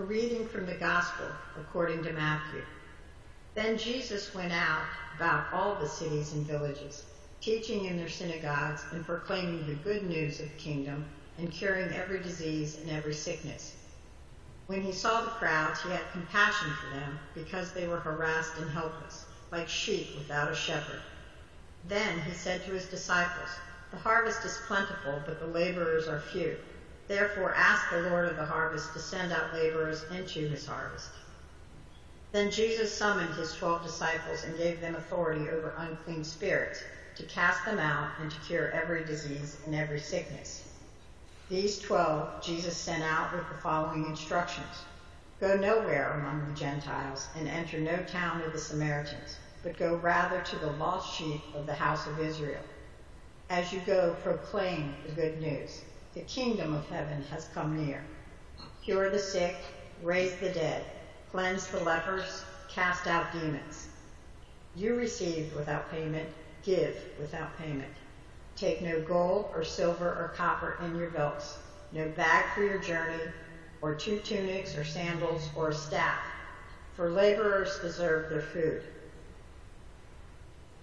A reading from the Gospel according to Matthew. Then Jesus went out about all the cities and villages, teaching in their synagogues and proclaiming the good news of the kingdom and curing every disease and every sickness. When he saw the crowds, he had compassion for them because they were harassed and helpless, like sheep without a shepherd. Then he said to his disciples, The harvest is plentiful, but the laborers are few. Therefore, ask the Lord of the harvest to send out laborers into his harvest. Then Jesus summoned his twelve disciples and gave them authority over unclean spirits to cast them out and to cure every disease and every sickness. These twelve Jesus sent out with the following instructions Go nowhere among the Gentiles and enter no town of the Samaritans, but go rather to the lost sheep of the house of Israel. As you go, proclaim the good news. The kingdom of heaven has come near. Cure the sick, raise the dead, cleanse the lepers, cast out demons. You received without payment, give without payment. Take no gold or silver or copper in your belts, no bag for your journey, or two tunics or sandals or a staff, for laborers deserve their food.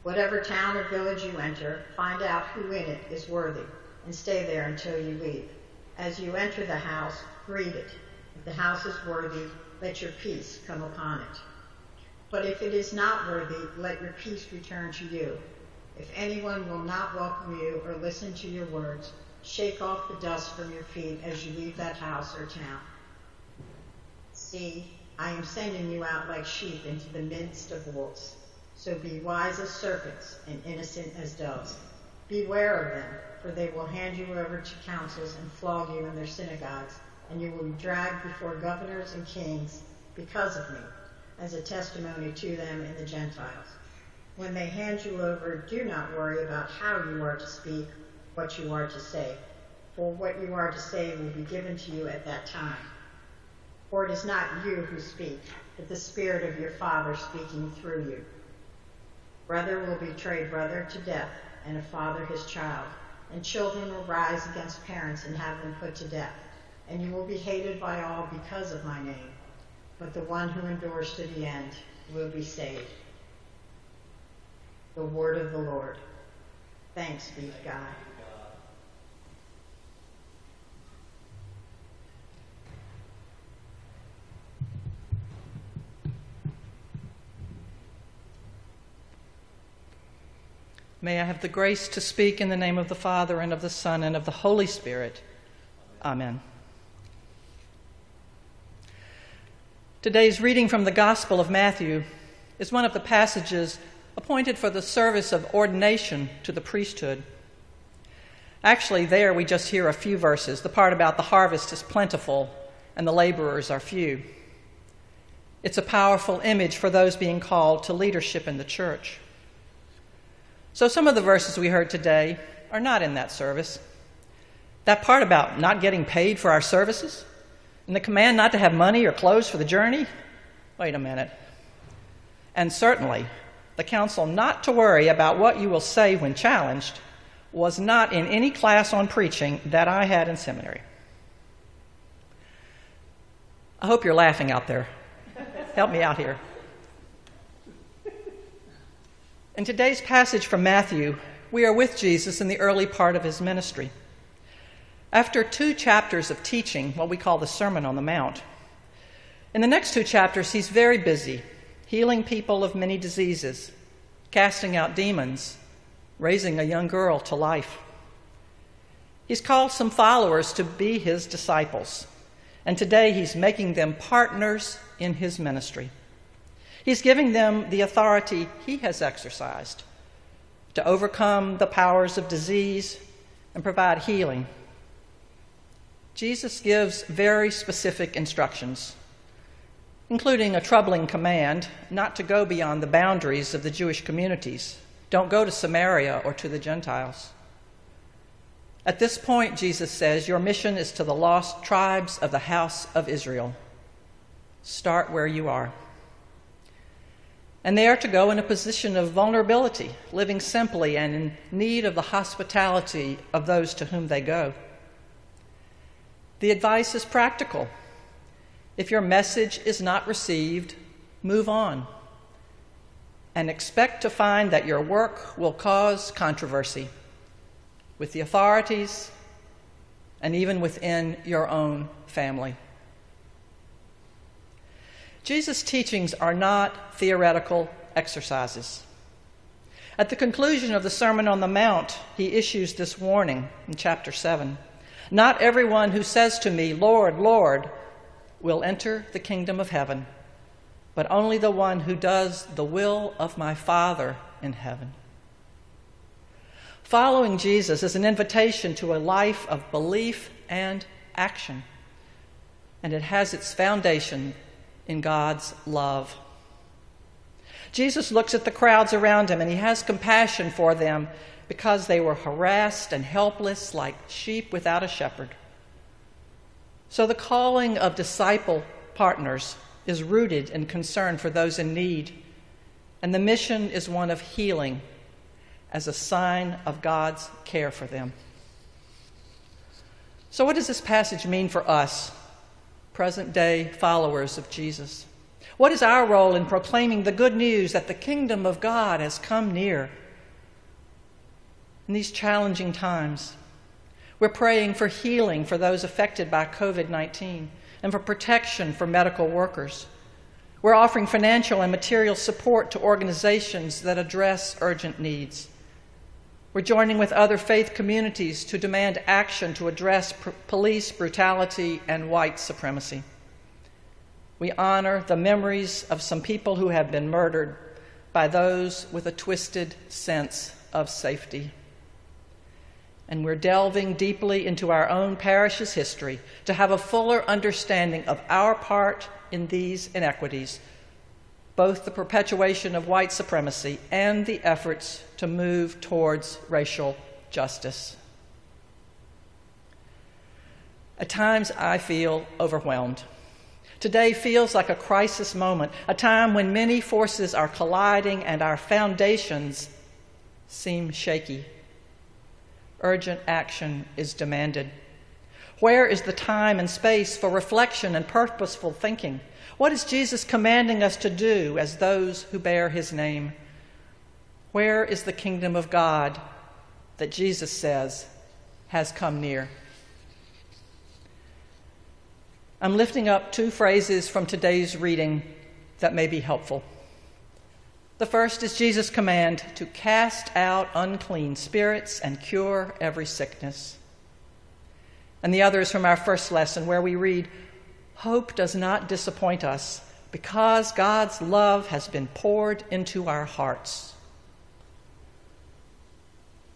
Whatever town or village you enter, find out who in it is worthy and stay there until you leave. As you enter the house, greet it. If the house is worthy, let your peace come upon it. But if it is not worthy, let your peace return to you. If anyone will not welcome you or listen to your words, shake off the dust from your feet as you leave that house or town. See, I am sending you out like sheep into the midst of wolves. So be wise as serpents and innocent as doves. Beware of them for they will hand you over to councils and flog you in their synagogues, and you will be dragged before governors and kings because of me, as a testimony to them and the Gentiles. When they hand you over, do not worry about how you are to speak, what you are to say, for what you are to say will be given to you at that time. For it is not you who speak, but the Spirit of your Father speaking through you. Brother will betray brother to death, and a father his child and children will rise against parents and have them put to death. And you will be hated by all because of my name. But the one who endures to the end will be saved. The word of the Lord. Thanks be to God. May I have the grace to speak in the name of the Father, and of the Son, and of the Holy Spirit. Amen. Today's reading from the Gospel of Matthew is one of the passages appointed for the service of ordination to the priesthood. Actually, there we just hear a few verses the part about the harvest is plentiful and the laborers are few. It's a powerful image for those being called to leadership in the church. So, some of the verses we heard today are not in that service. That part about not getting paid for our services, and the command not to have money or clothes for the journey. Wait a minute. And certainly, the counsel not to worry about what you will say when challenged was not in any class on preaching that I had in seminary. I hope you're laughing out there. Help me out here. In today's passage from Matthew, we are with Jesus in the early part of his ministry. After two chapters of teaching, what we call the Sermon on the Mount, in the next two chapters, he's very busy healing people of many diseases, casting out demons, raising a young girl to life. He's called some followers to be his disciples, and today he's making them partners in his ministry. He's giving them the authority he has exercised to overcome the powers of disease and provide healing. Jesus gives very specific instructions, including a troubling command not to go beyond the boundaries of the Jewish communities. Don't go to Samaria or to the Gentiles. At this point, Jesus says, Your mission is to the lost tribes of the house of Israel. Start where you are. And they are to go in a position of vulnerability, living simply and in need of the hospitality of those to whom they go. The advice is practical. If your message is not received, move on and expect to find that your work will cause controversy with the authorities and even within your own family. Jesus' teachings are not theoretical exercises. At the conclusion of the Sermon on the Mount, he issues this warning in chapter 7 Not everyone who says to me, Lord, Lord, will enter the kingdom of heaven, but only the one who does the will of my Father in heaven. Following Jesus is an invitation to a life of belief and action, and it has its foundation in God's love. Jesus looks at the crowds around him and he has compassion for them because they were harassed and helpless like sheep without a shepherd. So the calling of disciple partners is rooted in concern for those in need, and the mission is one of healing as a sign of God's care for them. So, what does this passage mean for us, present day followers of Jesus? What is our role in proclaiming the good news that the kingdom of God has come near? In these challenging times, we're praying for healing for those affected by COVID 19 and for protection for medical workers. We're offering financial and material support to organizations that address urgent needs. We're joining with other faith communities to demand action to address pr- police brutality and white supremacy. We honor the memories of some people who have been murdered by those with a twisted sense of safety. And we're delving deeply into our own parish's history to have a fuller understanding of our part in these inequities both the perpetuation of white supremacy and the efforts to move towards racial justice. At times, I feel overwhelmed. Today feels like a crisis moment, a time when many forces are colliding and our foundations seem shaky. Urgent action is demanded. Where is the time and space for reflection and purposeful thinking? What is Jesus commanding us to do as those who bear his name? Where is the kingdom of God that Jesus says has come near? I'm lifting up two phrases from today's reading that may be helpful. The first is Jesus' command to cast out unclean spirits and cure every sickness. And the other is from our first lesson, where we read, Hope does not disappoint us because God's love has been poured into our hearts.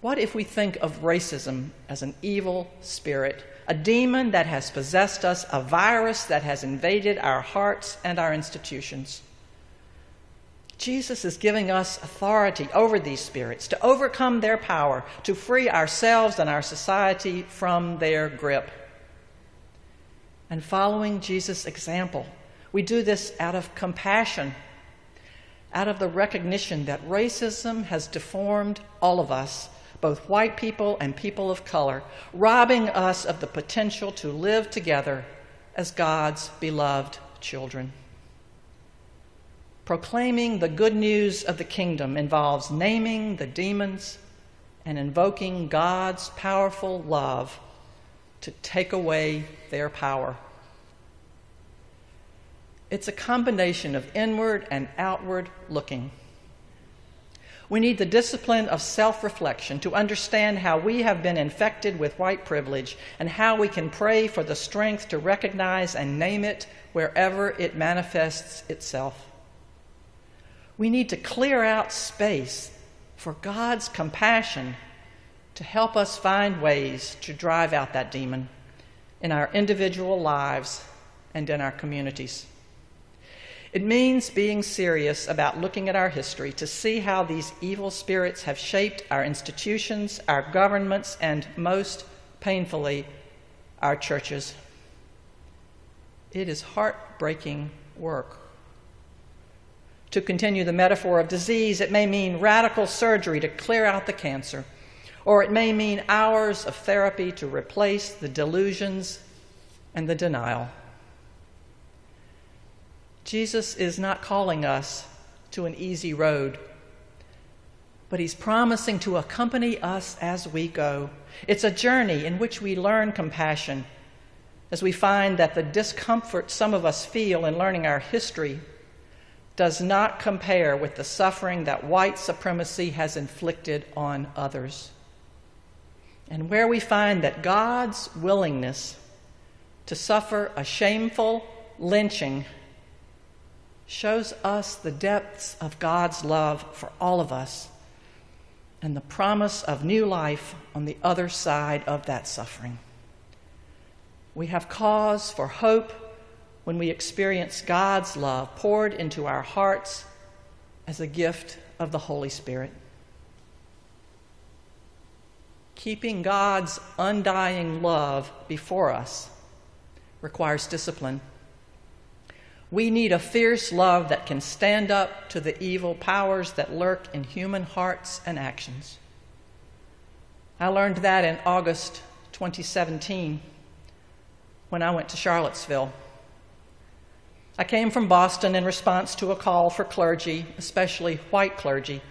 What if we think of racism as an evil spirit, a demon that has possessed us, a virus that has invaded our hearts and our institutions? Jesus is giving us authority over these spirits to overcome their power, to free ourselves and our society from their grip and following Jesus' example. We do this out of compassion, out of the recognition that racism has deformed all of us, both white people and people of color, robbing us of the potential to live together as God's beloved children. Proclaiming the good news of the kingdom involves naming the demons and invoking God's powerful love to take away their power. It's a combination of inward and outward looking. We need the discipline of self reflection to understand how we have been infected with white privilege and how we can pray for the strength to recognize and name it wherever it manifests itself. We need to clear out space for God's compassion to help us find ways to drive out that demon in our individual lives and in our communities. It means being serious about looking at our history to see how these evil spirits have shaped our institutions, our governments, and most painfully, our churches. It is heartbreaking work. To continue the metaphor of disease, it may mean radical surgery to clear out the cancer or it may mean hours of therapy to replace the delusions and the denial. Jesus is not calling us to an easy road, but He's promising to accompany us as we go. It's a journey in which we learn compassion as we find that the discomfort some of us feel in learning our history does not compare with the suffering that white supremacy has inflicted on others. And where we find that God's willingness to suffer a shameful lynching shows us the depths of God's love for all of us and the promise of new life on the other side of that suffering. We have cause for hope when we experience God's love poured into our hearts as a gift of the Holy Spirit. Keeping God's undying love before us requires discipline. We need a fierce love that can stand up to the evil powers that lurk in human hearts and actions. I learned that in August 2017 when I went to Charlottesville. I came from Boston in response to a call for clergy, especially white clergy,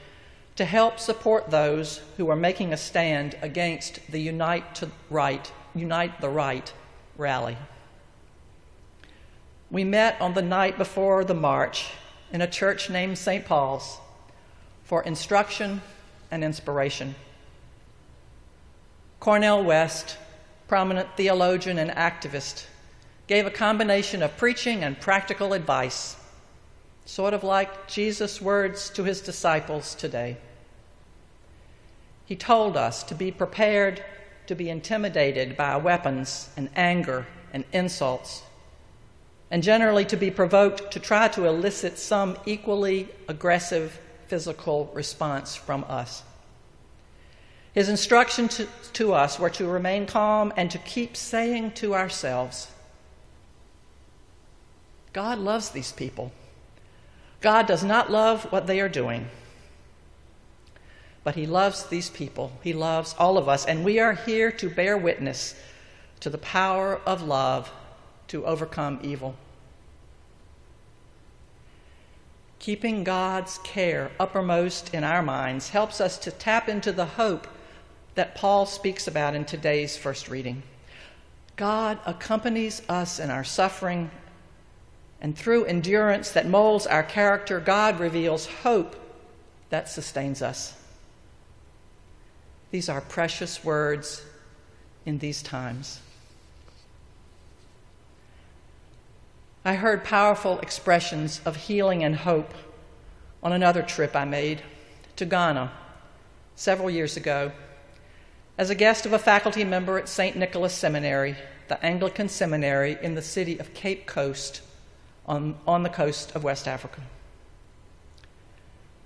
to help support those who were making a stand against the Unite, to right, Unite the Right rally. We met on the night before the march in a church named St. Paul's for instruction and inspiration. Cornel West prominent theologian and activist, gave a combination of preaching and practical advice, sort of like Jesus' words to his disciples today. He told us to be prepared to be intimidated by weapons and anger and insults, and generally to be provoked to try to elicit some equally aggressive physical response from us. His instructions to, to us were to remain calm and to keep saying to ourselves, God loves these people. God does not love what they are doing, but He loves these people. He loves all of us, and we are here to bear witness to the power of love to overcome evil. Keeping God's care uppermost in our minds helps us to tap into the hope that Paul speaks about in today's first reading. God accompanies us in our suffering, and through endurance that molds our character, God reveals hope that sustains us. These are precious words in these times. I heard powerful expressions of healing and hope on another trip I made to Ghana several years ago as a guest of a faculty member at St. Nicholas Seminary, the Anglican seminary in the city of Cape Coast on, on the coast of West Africa.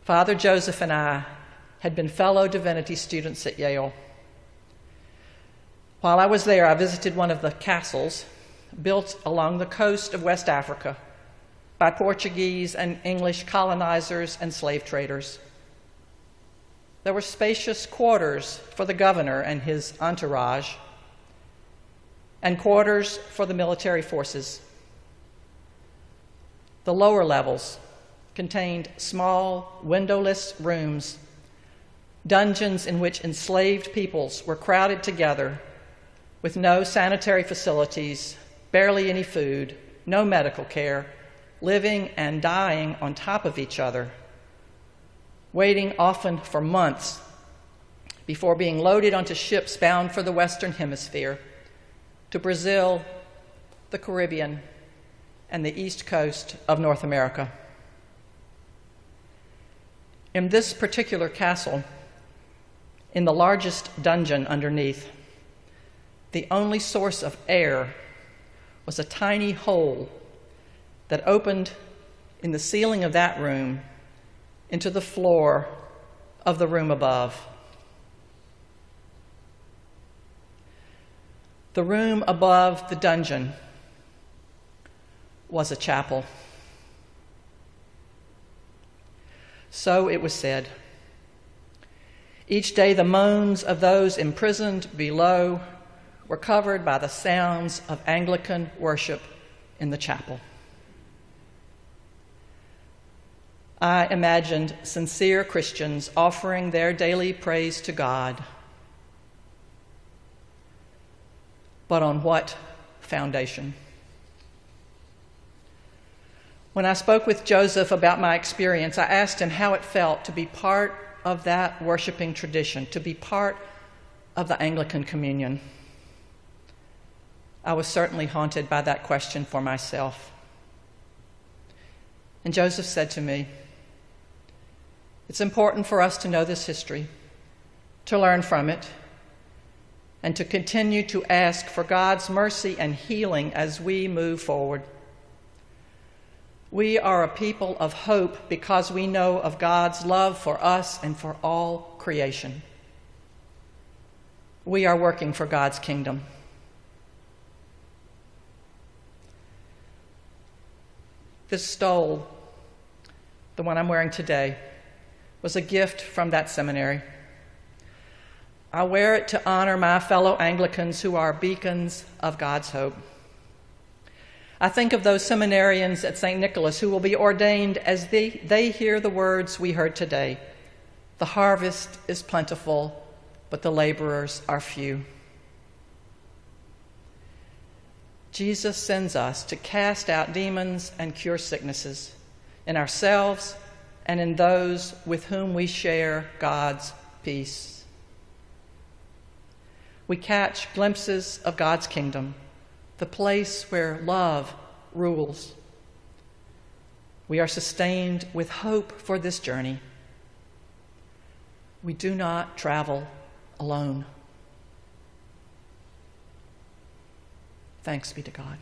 Father Joseph and I had been fellow divinity students at Yale. While I was there, I visited one of the castles built along the coast of West Africa by Portuguese and English colonizers and slave traders. There were spacious quarters for the governor and his entourage, and quarters for the military forces. The lower levels contained small, windowless rooms, dungeons in which enslaved peoples were crowded together with no sanitary facilities, barely any food, no medical care, living and dying on top of each other waiting often for months before being loaded onto ships bound for the Western Hemisphere to Brazil, the Caribbean, and the east coast of North America. In this particular castle, in the largest dungeon underneath, the only source of air was a tiny hole that opened in the ceiling of that room into the floor of the room above. The room above the dungeon was a chapel. So it was said. Each day, the moans of those imprisoned below were covered by the sounds of Anglican worship in the chapel. I imagined sincere Christians offering their daily praise to God. But on what foundation? When I spoke with Joseph about my experience, I asked him how it felt to be part of that worshiping tradition, to be part of the Anglican Communion. I was certainly haunted by that question for myself. And Joseph said to me, It's important for us to know this history, to learn from it, and to continue to ask for God's mercy and healing as we move forward. We are a people of hope because we know of God's love for us and for all creation. We are working for God's kingdom. This stole, the one I'm wearing today, was a gift from that seminary. I wear it to honor my fellow Anglicans who are beacons of God's hope. I think of those seminarians at St. Nicholas who will be ordained as they, they hear the words we heard today The harvest is plentiful, but the laborers are few. Jesus sends us to cast out demons and cure sicknesses in ourselves and in those with whom we share God's peace. We catch glimpses of God's kingdom, the place where love rules. We are sustained with hope for this journey. We do not travel alone. Thanks be to God.